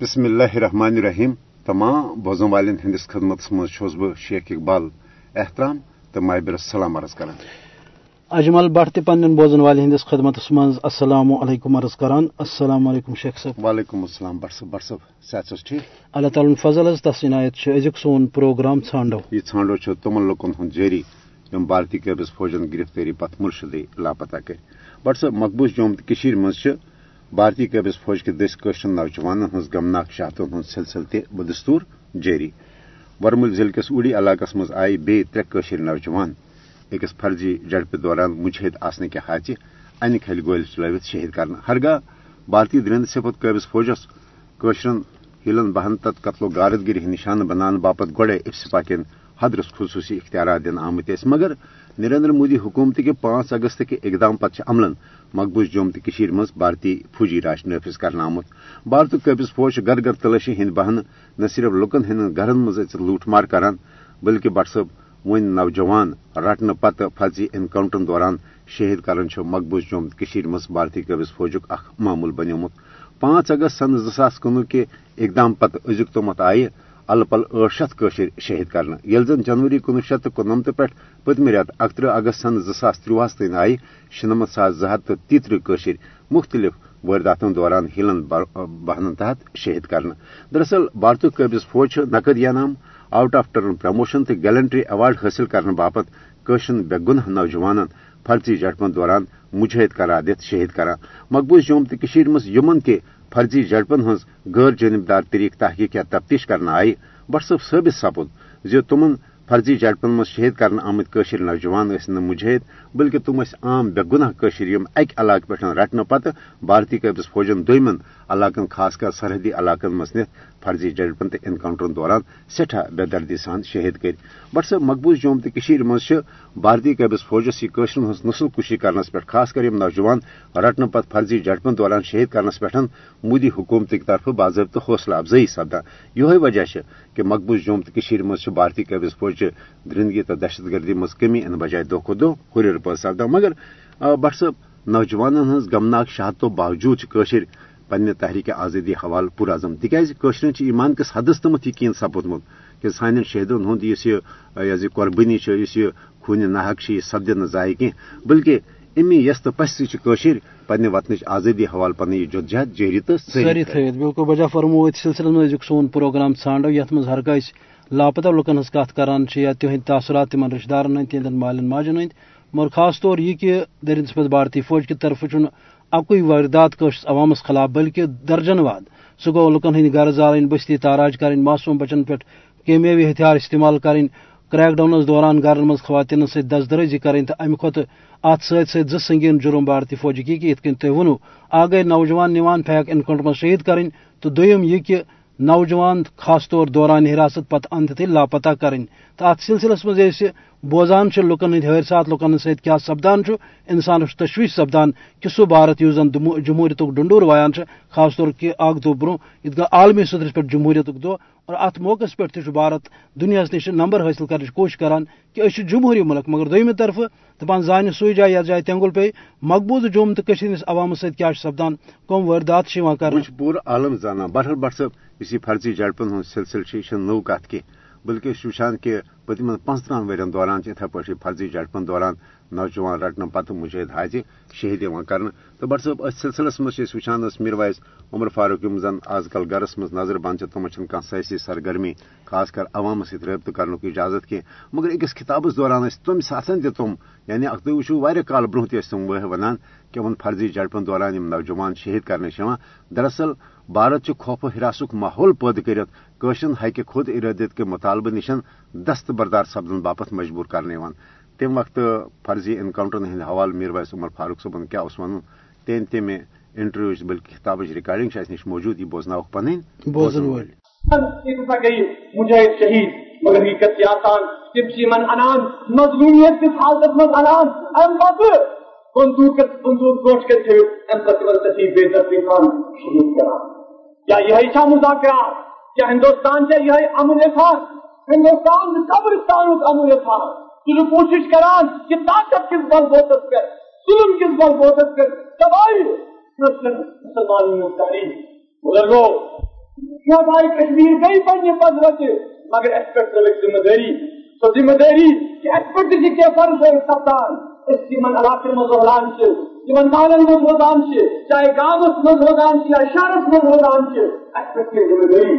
بسم اللہ الرحمن الرحیم. تمام بوزن والن ہندس خدمت مز بہ شیخ اقبال احترام تو مابر السلام عرض کران اجمل بٹ تہ پنن بوزن والن ہندس خدمت مز السلام علیکم عرض کران السلام علیکم شیخ صاحب۔ وعلیکم السلام بٹ صاحب بٹ صاحب صحت چھس ٹھیک۔ اللہ تعالیٰ فضل حض تس عنایت ازیک سون پروگرام ژھانڈو یہ ژھانڈو تمن لوکن ہند جاری یم بھارتی قبض فوجن گرفتاری پتہ مرشدی لاپتہ کر بٹ صاحب مقبوض جوم مز بھارتی قبض فوج کے دس قشر نوجوان ہز غمناک شہادتن ہند سلسلہ تہ بدستور جاری۔ ورمل ضلع کس اوڑی علاقہ مز آئی بی ترے نوجوان۔ اکس فرضی جڑپ دوران مجہد آسنے کے حاچہ ان کھل گول چلوت شہید کرنا ہرگاہ بھارتی درند صفت قابض فوجس قشرن ہلن بہن تت قتل و غارتگری نشانہ بنانے باپت گوڑے افسپا کن حدرس خصوصی اختیارات دن آمت مگر نریندر مودی حکومت کے پانچ اگست کے اقدام پتہ عمل مقبوض جوم تو مز بھارتی فوجی راش نافذ کرنا آمت بھارت قابض فوج گر گر تلاشی ہند بہن، نہ صرف لکن ہند گھرن مز لوٹ مار کران بلکہ بٹ صب ون نوجوان رٹنے پتہ فرضی انکاؤنٹر دوران شہید کران مقبوض جوم مز بھارتی قابض فوجک اخ معمول بنیومت۔ پانچ اگست سن زاس کنوہ کے اقدام پتہ ازیک تومت آئے ال پل ٹھ شیت شہید کرنا یل زن جنوری کنوہ شیت تو کنمت پہ پتم رت اکترہ اگست سن زاس تروہس تین آئی شنمت ساس زہت تو تیترہ مختلف وارداتن دوران ہلن بہنن تحت شہید کرنا دراصل بھارت قابض فوج نقد انعام آؤٹ آف ٹرن پروموشن تو گیلنٹری ایوارڈ حاصل کرنے باپت قشن بے گنہ نوجوان فرضی جھڑپن دوران مجہد قرار دت شہید کران۔ مقبوض جوم تو مز یمن کے فرضی جھڑپن ہز غیر جانبدار طریقہ تحقیق یا تفتیش کرنا آئی۔ بٹ صب ثابت سپد زم فرضی جھڑپن مز شہید کرنے آمت نوجوان مجہد بلکہ تم عام بے گناہ یم اکہ علاقہ پہ رٹنے پتہ، بھارتی قبض فوجن دویمن علاقن خاص کر سرحدی علاقن مز نت فرضی جڑپن تو انکاؤنٹر دوران سٹھا بے دردی سان شہید کر بٹ سب مقبوض جوم تو مز بھارتی قبض فوجس یہ قشر ہز نسل کشی کرنس پہ خاص کر نوجوان رٹنے پتہ فرضی جڑپن دوران شہید کرنس پہ مودی حکومت طرف باضابطہ حوصلہ افزائی سپدان یہ وجہ کہ مقبوض جوم تو مز بھارتی قبض فوج درندگی تو دہشت گردی مز کمی ان بجائے دہ کھو دہ ہر پہ سپدان مگر بٹ صب نوجوان ہز غمناک شہادتوں باوجود پنہ تحریک آزادی حوالہ پور اعظم تکیازن ایمان کس حدس تمت یقین سپودمت کہ سان شہیدن ہند اس قربانی اس خون نحق یہ سپد نا ضائع کی بلکہ امی یس تو پس سی پنہ وطن آزادی حوالہ پن یہ جدجہد جاری تو ساری بالکل وجہ فرمو ات سلسلے میں سون پروگرام ژھانڈو یت مز ہر کس لاپتہ لکن ہز کت کران یا تہند تاثرات تمن رشتہ دارن ہند تہندن مالن ماجن ہند مگر خاص طور یہ کہ درند سپت بھارتی فوج کی طرف چھ اکوئی واردات کشس عوامس خلاف، بلکہ درجن واد۔ سہ گو لکن ہند گر زالن بستی تاراج کریں معصوم بچن پہ کیمیاوی ہتھیار استعمال کریں کریک ڈاؤنس دوران گرن مز خواتین ست دس درزی کریں تو امہ کھت ات ست ست سنگین جرم بھارتی فوجی کی ات کن تھی ونو۔ آ گئی نوجوان نوان پھیک انکاؤنٹر مز شہید کریں تو دویم یہ کہ نوجوان خاص طور دوران حراست پتہ انت لاپتہ کریں تو ات سلسلس مز بوزان لکن ہند حادثات لکن ست کیا سپدان انسان تشویش سپدان کہ سہ بھارت اس زن جمہوریت ڈنڈور وایان خاص طور کہ اخ دہ برو یہ عالمی صدرس پہ جمہوریت دہ اور ات موقع پہ بھارت دنیا نش نمبر حاصل کرنے کوشش کران کہ اس جمہوری ملک، مگر دویمہ طرف دپان زان سی جائے یتھ جائے تینگل پی مقبوض جوم تو ہندس عوام ست کیا سپدان؟ کم واردات کر پور عالم زانان بہرحال بٹ صاحب اس فرضی جڑپن ہند سلسلہ یہ نو کت کی بلکہ وچان کہ پتم پانچترہن ورین دوران اتھے پہ فرضی جڑپن دوران نوجوان رٹنے پتہ مجھد حاضر شہید کر تو بٹ صاحب اس سلسلس مز وچان میر وائز عمر فاروق یم زن آز کل گرس مز نظر بند تمہ کھانا سیاسی سرگرمی خاص کر عوام ست رابطہ کرنک اجازت کی۔ مگر اکس خطابس دوران تم ساتن تہ تم۔ یعنی تھی وچو واریاہ کال برہ تم ونان کہ ان فرضی جڑپن دوران نوجوان شہید کرنے دراصل بھارت خوف ہراسک ماحول پید کرت قشن ہکہ خود ارادت کے مطالبہ نشن دست بردار سپدن باپت مجبور کرنے تم وقت فرضی انکاؤنٹر ہند حوالہ میر ویس عمر فاروق صبن کیا ون میں انٹرویو بلکہ کتاب ریکارڈنگ اس نش موجود یہ بوزن پن بوزن مگر حقیقت آسان تم من انان مظلومیت کس حالت مز انان ام پتہ بندوق بندوق گوش کر تھے ام پتہ ول بے دردی کان شروع کرا۔ کیا یہی چھا مذاکرہ کیا ہندوستان سے یہی امن خان ہندوستان قبرستان امن خان تھی کوشش کران کہ طاقت کس بل بوتت کر، ظلم کس بل بوتت کر، تباہی مسلمانوں تاریخ بزرگوں یہ بھائی کشمیر گئی پڑھنے پنہ قدرت مگر اس پہ ترک ذمہ داری۔ سو ذمہ داری کہ اس پہ تھی کیا فرض ہے سپدان اس کی من علاقے میں روزان سے تمن مالن میں روزان سے، چاہے گاوس میں روزان سے یا شہرس میں روزان سے اس پہ کی ذمہ داری۔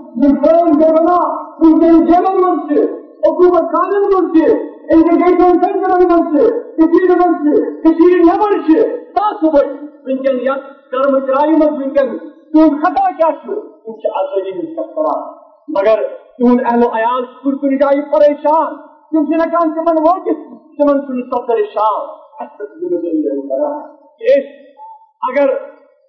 cemalması, okumak kanunması, education center'ı kişiyi mansı, kişiyi ne barışı, daha sonra, Winken yak, karmı kirayımız winken, tüm hata kya آزادی کران مگر تہد اہل عیال کن کن جائیں پریشان تم سے نکان تمن وقت تمن سن سفر شام اگر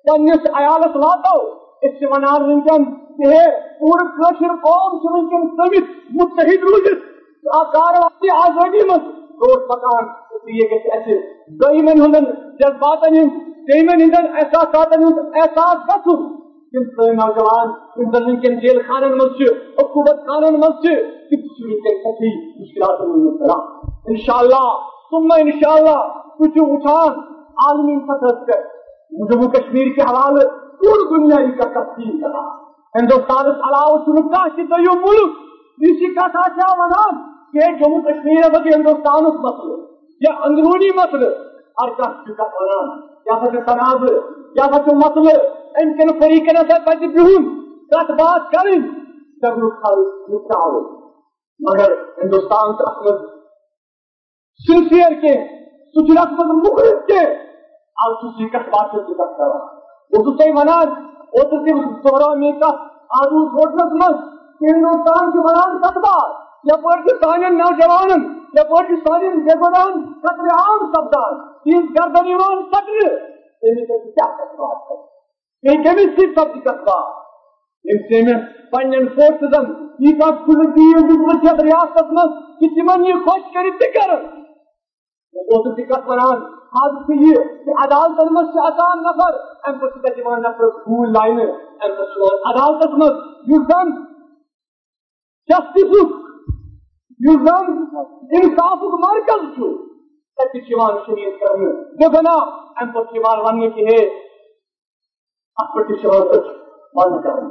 پنس عیالس واتو اس ونان ونکن کہ پور کشر قوم سے ونکن سمت متحد روزت کاروی آزادی مز روز پکان یہ گھر دمن ہند جذباتن ہند۔ تیمن ہند احساساتن ہند۔ احساس گھن تم سن نوجوان تم زن ونکن جیل خانن مز عقوبت خانن مز تم ونکن سخی مشکلات مبتلا ان شاء اللہ ثم ان شاء اللہ کچھ اٹھان عالمی سطح پر جموں کشمیر کے حوالے پوری دنیا کا تفصیل کرا ہندوستان علاوہ چھ کھانا دو ملک یہ کتھا کیا ونان کہ جموں کشمیر بچ ہندوستان مسئلہ یا اندرونی مسئلہ ہر کس ونان یا تنازع یا مسئلہ ان کے فریقن ہسا پہ بہن کت بات کریں سب حل نکال مگر ہندوستان ات مز سنسیر کے سہ ات مز مخلص کے آج سی کت بات سے کت کر وہ تھی ونان اوتر تم دہرا میں کت آدھو ہوٹلس مز ہندوستان کی ونان کت بات یپر نوجوان یپر سان جگودان عام سپدان تیز گردن سکر کیا کت بات کر کمس سی سب کتبا پن فورسزن یہ کل تیز دت ریاست مز کہ تمن یہ خوش کر کر کت ونان حد یہ کہ عدالتن مز اچان نفر ام پہ دان نفر، پھول لائن ام پہ عدالت مز زن جسٹس زن انصاف مرکز تک شمیر کرنا ام پہ ون کہ ہے اپنی شہادت بند کریں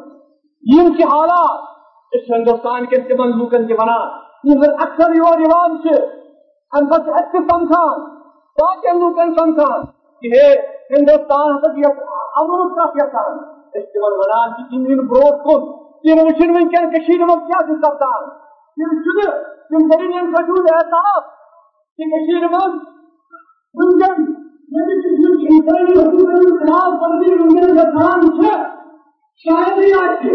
یم کی حالات اس ہندوستان کے تمن لوکن کے بنا، یہ اکثر یور تک یہ امروز کا یسان اس تمن ونان کی تین بروت کن۔ تین وچن من کن کشیر میں کیا سے سبدان تین شد تین درین ان وجود احساس کہ کشیر میں منجن شاید ہی آج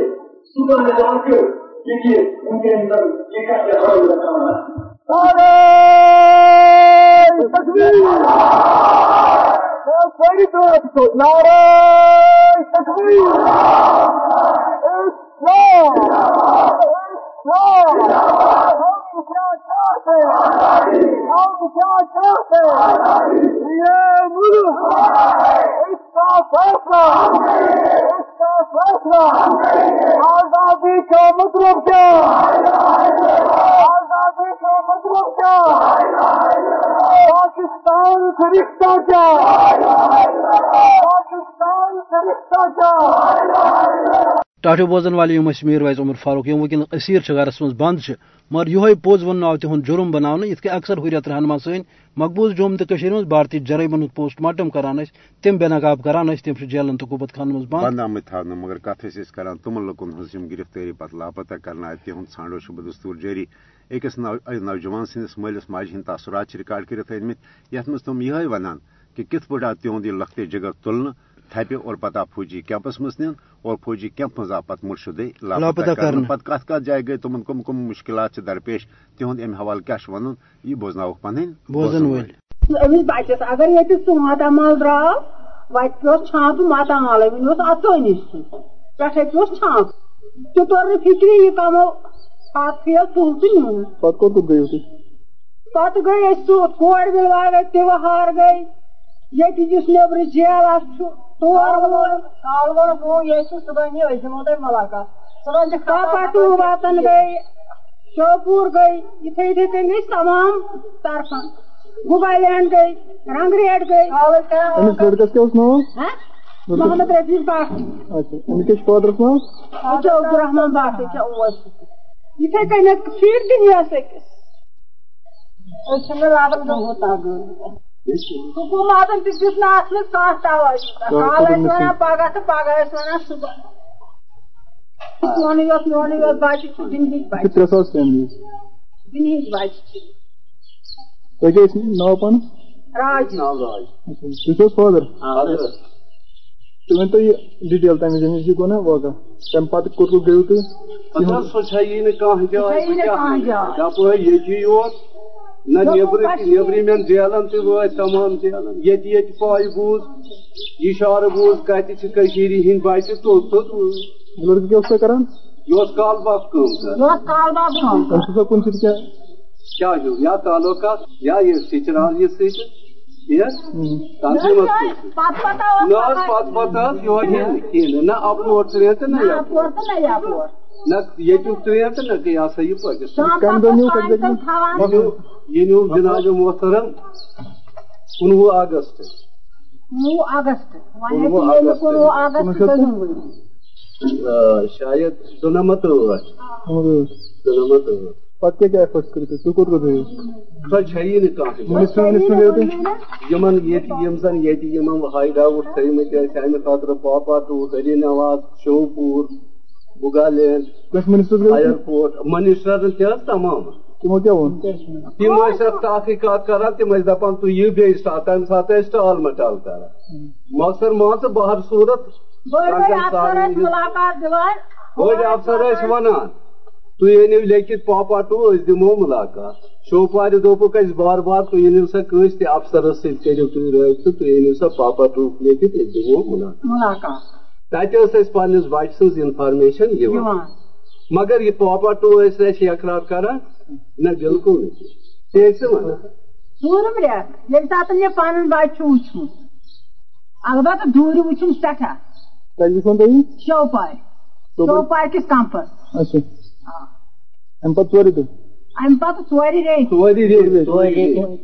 کے صبح جا کے یہ کا جواب بتانا نارے تکبیر آزادی کا مطلب کیا آزادی کا مطلب کیا پاکستان سے رشتہ کیا؟ پاکستان سے رشتہ کیا؟ ٹاٹو بوزن والے یم میر ویز عمر فاروق یم ونکن اسیر گھرس من بند مگر یہ پوز ون آو تہد جرم بناؤ یت اکثر حریت رہنما سن مقبوض جوم تو مز بھارتی جرائمن ہند پوسٹ مارٹم کران تم بے نقاب کران تم جیلن تو قوبت خان مز بند۔ آمت تھا مگر کت کران، تمن لکن ہز گرفتاری پتہ لاپتہ کرنا تہد ژھانڈو شبہ دستور جاری۔ أکس نوجوان سندس مالس ماجہ ہند تاثرات ریکارڈ کرت أنمت یت مز تم یہ ونان کہ کت پہ آو تہد یہ لختے جگہ تلنے تھپہ اور پتہ فوجی کیمپس مز نن اور فوجی کیمپ مز آو پتہ مرشدے لاپتہ کر پتہ کت کت جائے گئی تمن کم کم مشکلات درپیش۔ تہد ام حوالہ کیا ون یہ بوزن پن بوزن ول أمس بچس اگر یہ سہ ماتامال درو وتہ چھانپ ماتامال ون اتھ نش پہ چھانپ تو توٚر نہٕ فِکری یہِ کمو پتہٕ پھیل تُل تہٕ نیوٗن پتہٕ کوٚت گٔیو پتہٕ کورِ تِوہار گٔے ییٚتہِ یُس نیٚبرٕ جیل چھُ تور ووٚن کالون گوٚو یہِ واتن گٔے شوپوٗر گٔے یِتھے یِتھے کٔنۍ تمام طرفن گُبایلینڈ گٔے رنگریٹ گٔے أمِس لڑکس محمد رفیٖق بٹ اچھا أمِس کیٛاہ عبدالرحمان بٹ یِتھے کٔنۍ فیٖڈ تہِ نِیَس أکِس أسۍ چھِنہٕ لبن گوٚمُت تہِ دیُت نہٕ اَتھ منٛز کانٛہہ توجہ کال ٲسۍ وَنان پگاہ تہٕ پگاہ ٲسۍ وَنان صُبحن میونٕے یوت میونٕے یوت بچہِ چھُ دُنہِچ چھِ بچہِ ترٛےٚ ساس فیملیز دُنہِچ بچہِ چھِ تۄہہِ کیٛاہ ٲسۍ ناو راج تُہۍ چھِو حظ فادر تُہۍ ؤنۍتو یہِ ڈِٹیل تَمہِ وِزِ یہِ گوٚو نا واقع تَمہِ پتہٕ کوٚت کوٚت گٔیو تُہۍ سۄ چھیی نہٕ کانٛہہ جاے چھیی نہٕ کانٛہہ جاے. دپٲرۍ ییٚتی یوت نہ نیبرٕ نیبرِمٮ۪ن جیلن تہِ تمام جیلن ییٚتہِ ییٚتہِ پاے بوٗز یہِ شعارٕ بوٗز کتہِ کٔشیٖرِ ہٕنٛدۍ بچہِ توٚت توٚت تۄہہِ کران یہِ کال باپ یہِ کیٛاہ ہیوٗ یا تعلقات یا یہِ سِچرال یہِ سۭتۍ ییٚتیُک ترٛےٚ تہٕ نہ یہِ نیوٗ جناب محترم کُنوُہ اگست شاید دُنمتھ ٲٹھ ؤری دُنمتھ ؤری پتہٕ کیٛاہ کیٛاہ ایفٲرٹس کٔرِو۔ تُہۍ تُہۍ کوٚت کوٚت گٔیو سۄ چھیی نہٕ کانٛہہ جاے. مِنسٹر وِنسٹر گٔیو تُہۍ یِمن ییٚتہِ یِم زن ییٚتہِ یِمن ہاے آوُٹ تھٲیمٕتۍ ٲسۍ اَمہِ خٲطرٕ پاپا ٹوٗ ہری نواز شوپوٗر بُگالینڈ کٲنٛسہِ مِنسٹر اَیرپورٹ منِسٹرن تہِ حظ تمام۔ تِمو کیٛاہ ووٚن تِم ٲسۍ اَتھ تحقیٖقات کران تِم ٲسۍ دپان تُہۍ یِیِو بیٚیہِ ساتہٕ تَمہِ ساتہٕ ٲسۍ ٹال مٹال کران مۄخصر مان ژٕ بہر صوٗرت۔ بٔڑۍ افسر مُلاقات افسر ٲسۍ ونان تُہۍ أنِو لیکھِتھ پاپا ٹوٗ أسۍ دِمو مُلاقات شوپارِ دوٚپُکھ اَسہِ بار بار تُہۍ أنِو سا کٲنٛسہِ تہِ افسرس سۭتۍ کٔرِو تُہۍ رٲبطہٕ تُہۍ أنِو سا پاپا ٹوٗ لیکھِتھ أسۍ دِمو مُلاقات تتہِ ٲس اَسہِ پننِس بچہٕ سٕنٛز انفارمیشن یِوان دِوان مگر یہِ پاپا ٹوٗ ٲسۍ اَسہِ اقرار کران نہ بِلکُل نہٕ تی ٲسۍ ونان ژوٗرِم رٮ۪تھ ییٚمہِ ساتہٕ یہِ پنُن بچہِ چھُ وُچھمُت البتہ دوٗرِ وُچھُن سٮ۪ٹھاہ شوپارِ شوپارِ کِس کمپس اچھا اَمہِ پتہٕ ژورِ دۄہ اَمہِ پتہٕ ژورِ ریٚتۍ ژورِ ریٚتۍ ژورِ ریٚتۍ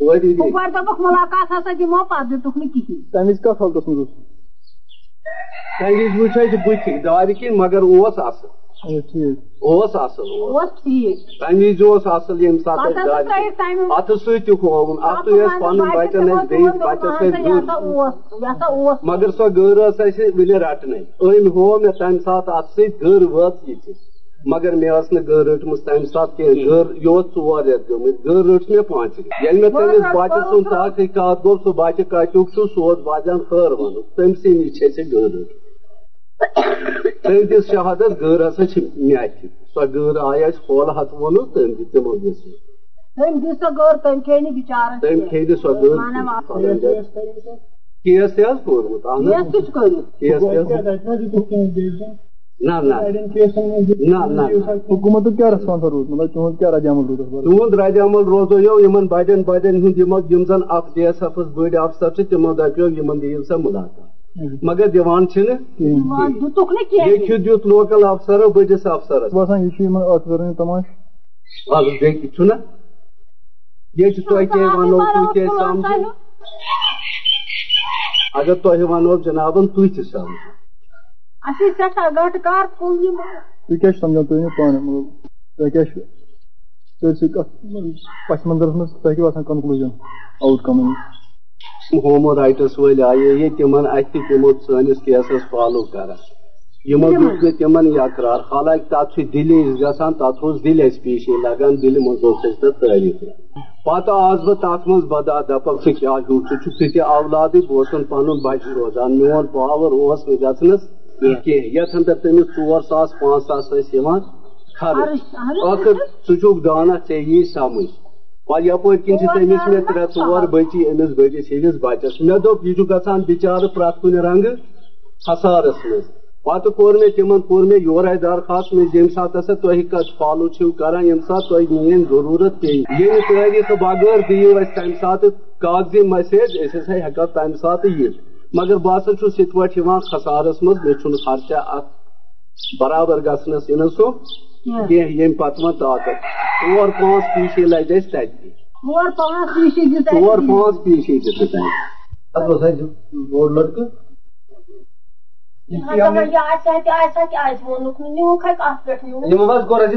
ژورِ ریٚتۍ ہُپٲرۍ دوٚپُکھ مُلاقات ہسا دِمو پتہٕ دِتُکھ نہٕ کِہینۍ تَمہِ وِزِ کتھ حالتس منٛز اوس تمہِ وِزِ وٕچھ اَسہِ بٕتھِ دارِ کِنۍ مگر اوس اصٕل اچھا ٹھیٖک اوس اصٕل اوس ٹھیٖک تمہِ وِزِ اوس اصٕل ییٚمہِ ساتہٕ اتھٕ سۭتۍ تہِ ہووُن اتھٕ ٲسۍ پنُن بچن ٲسۍ بیٚیِس بچس ٲسۍ یہِ ہسا گٔر اوس یہِ ہسا اوس مگر سۄ گٔر ٲس اَسہِ وُنہِ رٹنٕے أمۍ ہوو مےٚ تمہِ ساتہٕ اتھ سۭتۍ گٔر وٲژ یِتہِ مگر مےٚ ٲس نہٕ گٔر رٔٹمٕژ تمہِ ساتہٕ کینٛہہ گٔر یہِ اوس ژور رٮ۪تھ گٔمٕتۍ گٔر رٔٹ مےٚ پانٛژِ ییٚلہِ مےٚ تٔمِس بچہٕ سُنٛد تحقیٖقات گوٚو سُہ بچہٕ کتیُک چھُ سُہ اوس بچان خٲر ونُن تٔمۍ سٕے نِش چھِ اَسہِ گٔر رٔٹ۔ تٔمۍ دِژ شہادت گٔر ہسا چھِ مےٚ اَتھِ سۄ گٔر آیہِ اَسہِ ہولہٕ ہتھ ووٚنُن تٔمۍ دِژ تِمو دِژ تٔمۍ دِژ سۄ گٔر نہٕ بِچارَن تٔمۍ کھیٚیہِ نہٕ سۄ گٔر کیس تہِ حظ کوٚرمُت اہن کیس حظ تہِ تہِ حکوٗمتُک کیٛاہ ریسپانسا روٗد مطلب تِہُنٛد کیٛاہ رد عمل روٗد بارس تُہُنٛد رد عمل روزویو یِمن بڑٮ۪ن بڑٮ۪ن ہُنٛد یِمو یِم زن اکھ ڈی ایس ایفس بٔڑۍ افسر چھِ تِمو دپیو یِمن دِیِو سا مُلاقات۔ مگر دِوان چھِنہٕ لیکھِتھ دیُت لوکل افسرو بٔڑِس افسرس باسان یہِ چھُ یِمن افسرن تماش۔ اَدٕ بیٚیہِ چھُنہ یہِ چھُ تۄہہِ کیٛاہ ونو تُہۍ کیٛاہ سمجھو اگر تۄہہِ ونو جنابن تُہۍ تہِ سمجھو اَسہِ ٲسۍ سٮ۪ٹھاہ گنٹہٕ کار کُل یِم تُہۍ کیٛاہ چھُ سمجھان تُہۍ ؤنِو پانہٕ مطلب تۄہہِ کیٛاہ چھُ سٲرسٕے کتھ پس منظرس منٛز تۄہہِ کیٛاہ باسان conclusion outcome homo rights وٲلۍ آیے ییٚتہِ تِمن اَتھِ تِمو سٲنِس کیسس فالو کران یِمو دیُت نہٕ تِمن یہِ اقرار حالانکہِ تتھ چھُ دِلہِ گژھان تتھ اوس دِلہِ اَسہِ پیشی لگان دِلہِ منٛز اوس اَسہِ تتھ تٲریٖخ پتہٕ آس بہٕ تتھ منٛز بدا دپکھ ژٕ کیٛاہ ہیوٗ ژٕ چھُکھ ژٕ تہِ اولادٕے بہٕ اوسُن پنُن بچہِ روزان میون پاور اوس نہٕ گژھنس کینٛہہ یتھ تٔمِس ژور ساس پانٛژھ ساس ٲسۍ یِوان خرٕچ ٲخر ژٕ چھُکھ دانا ژےٚ یی سمجھ پتہٕ یپٲرۍ کِنۍ چھِ تٔمِس مےٚ ترٛےٚ ژور بٔچی أمِس بٔڑِس ہِنٛدِس بچس مےٚ دوٚپ یہِ چھُ گژھان بِچارٕ پرٛٮ۪تھ کُنہِ رنگہٕ حسارس منٛز پتہ کور مے تمن کور مے یور درخواست میں یم سات ہسا تھی کت فالو چھو کران یم سات تھی مین ضرورت پی یم تاریخ بغیر دیو اس تمہ سات کاغذی میسیج اس ہسا ہیکو تمہ سات یہ مگر بہت ست پہ خسارس مز مے خرچہ ات برابر گھنس ان سو یم پتہ وہ طاقت ژور پانچ پیشی لج اس تتہ ژور پانچ پیشی ژور پانچ پیشی دت بوڑ لڑکہ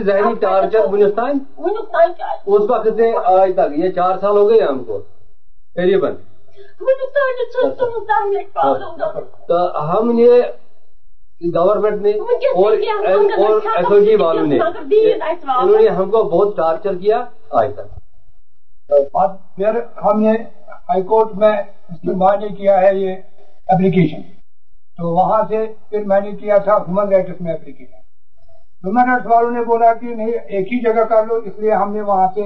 ذہنی ٹارچر ونس تین اس وقت سے آج تک یہ چار سال ہو گئے ہم کو۔ قریباً تو ہم نے گورنمنٹ نے اور ایس او جی والوں نے انہوں نے ہم کو بہت ٹارچر کیا آج تک۔ پھر ہم نے ہائی کورٹ میں استعمال کیا ہے یہ اپلیکیشن تو وہاں سے پھر میں نے کیا تھا ہیومن رائٹس میں اپلیکیشن ہیومن رائٹس والوں نے بولا کہ نہیں ایک ہی جگہ کر لو اس لیے ہم نے وہاں سے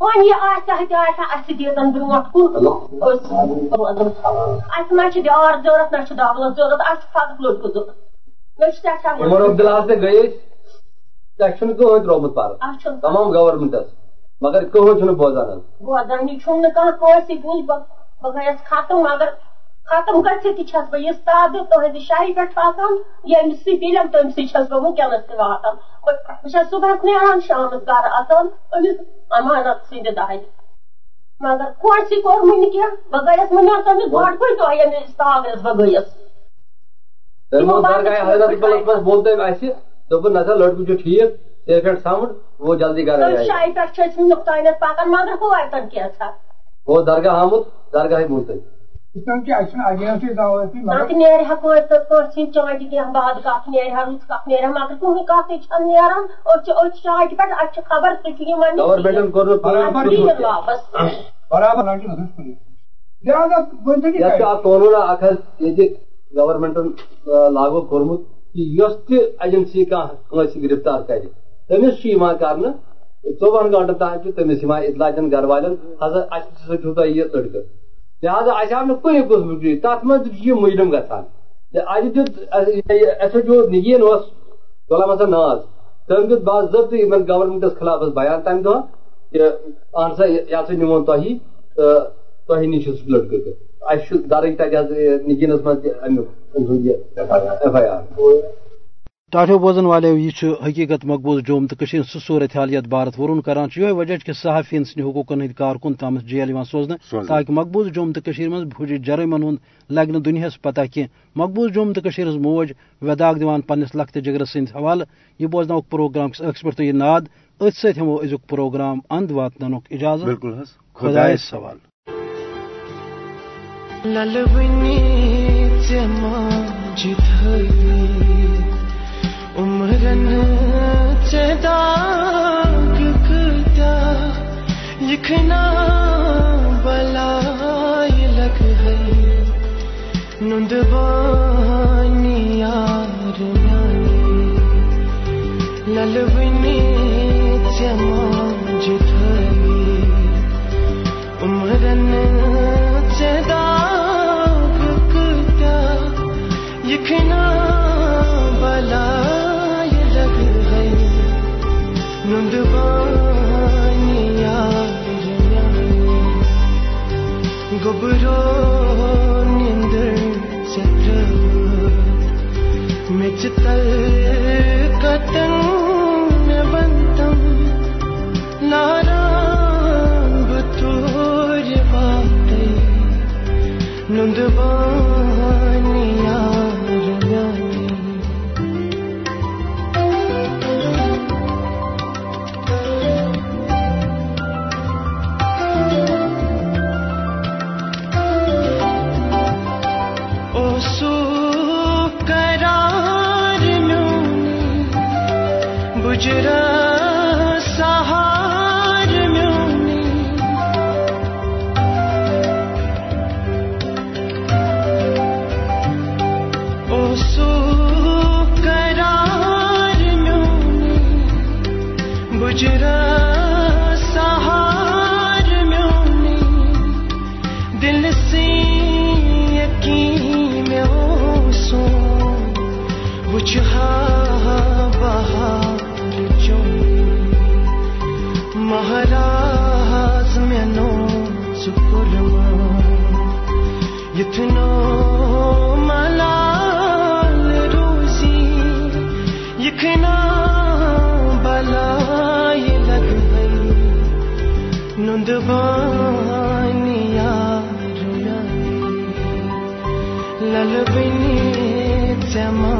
وۄنۍ یہِ آسہِ تہِ آسہِ اَسہِ دیٖتن برونٛٹھ کُن اَسہِ ما چھِ ڈار ضوٚرتھ نہ چھُ دولت ضوٚرتھ اَسہِ چھُ فقط لٔڑکہٕ ضوٚرتھ مےٚ چھِ سٮ۪ٹھاہ سے گٔے تۄہہِ چھُنہٕ کٕہٕنۍ ترٛومُت پَرٕ تمام گورمنٹس مگر کٕہٕنۍ چھُنہٕ بوزان بوزانٕے چھُم نہٕ کانٛہہ کٲنٛسہِ بوٗز بہٕ بہٕ گٔیَس ختم مگر ختم گژھِتھ تہِ چھَس بہٕ یہِ سادٕ تُہنٛزِ شاہہِ پٮ۪ٹھ واتان ییٚمہِ سۭتۍ ییٚلٮ۪م تٔمۍ سۭتۍ چھَس بہٕ وٕنکٮ۪نس تہِ واتان بہٕ چھَس صبحس نیران شامَس گرٕ اژان أمِس امانت سٕنٛدِ دہہِ مگر کٲنٛسہِ کوٚرمُے نہٕ کینٛہہ بہٕ گٔیَس وٕنہِ تٔمِس گۄڈٕکُے دۄہ ییٚمہِ ساگرس بہٕ گٔیَس حضرت بولتے اَسہِ دوٚپُن نسا لڑکہٕ چھُ ٹھیٖک ژےٚ پٮ۪ٹھ سمجھ وہ جلدی مگر وہ درگاہ آمُت تٔمۍ نتہٕ نیرِ ہا کٲنٛسہِ چانٛٹہِ کینٛہہ باد کتھ نیرِ ہا رٕژ کتھ نیرِ ہا مگر کٕہٕنۍ کتھٕے چھنہٕ نیران أسۍ چھِ أتھۍ چانٛٹہِ پٮ۪ٹھ اَسہِ چھِ خبر سُہ چھُ یِوان واپس قونوٗن اکھ حظ ییٚتہِ گورمنٹن لاگو کوٚرمُت کہ یۄس تہِ ایجنسی کانٛہہ کٲنٛسہِ گرفتار کرِ تٔمِس چھُ یِوان کرنہٕ ژۄوہن چھُ تٔمِس یِوان اطلاع دِنہٕ گرٕ والٮ۪ن ہسا اَسہِ سۭتۍ چھُو تۄہہِ یہِ لڑکہٕ لہٰذا اَسہِ آو نہٕ کُنہِ قٕسمُک تتھ منٛز یہِ مُجرم گژھان اَتہِ دیُت نگیٖن اوس غلام حسن ناز تٔمۍ دیُت باضٲبطہٕ یِمن گورمنٹس خلاف حظ بیان تمہِ دۄہ کہِ اہن سا یہِ ہسا نِمون تۄہی تہٕ تۄہہِ نِش چھُ سُہ لڑکہٕ تہِ اَسہِ چھُ حظ منٛز تہِ أمۍ سُنٛد یہِ ایف آی آر ٹاٹھو بوزن والو یہ حقیقت مقبوض جوم تو سہ صورت حال یت بھارت ورون کران یہ وجہ کہ صحافین سند حقوقن ہند کارکن تام جیل سوزن۔ تاکہ مقبوض جوم تو من بھوج جرائمن ہند لگ دنیاس پتہ کی مقبوض جوم تو ہز موج وداغ دان پنس لخت جگر سند حوالہ یہ بوزن پروگرام کس اخس پہ یہ ناد۔ ات ست ہمو ازیک پروگرام اند واتن اجازت۔ خدا سوال۔ چداگ کتا لگ گئی سکرما یتنو ملال بلائی لگ گئی نند یار لل بنی سماج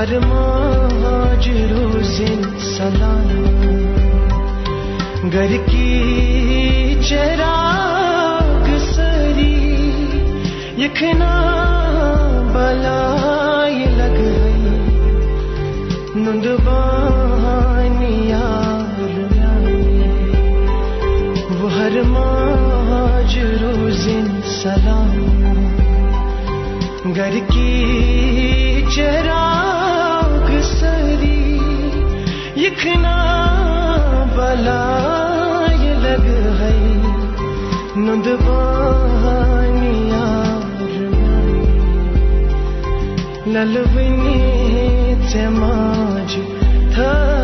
ہر ماج روزن سلام گھر کی چراغ سری یکنا بلائی لگ گئی نند وہ ہر ماج روزن سلام گھر کی چراغ یکنا بلائی لگ گئی نند للبنی چماج تھا۔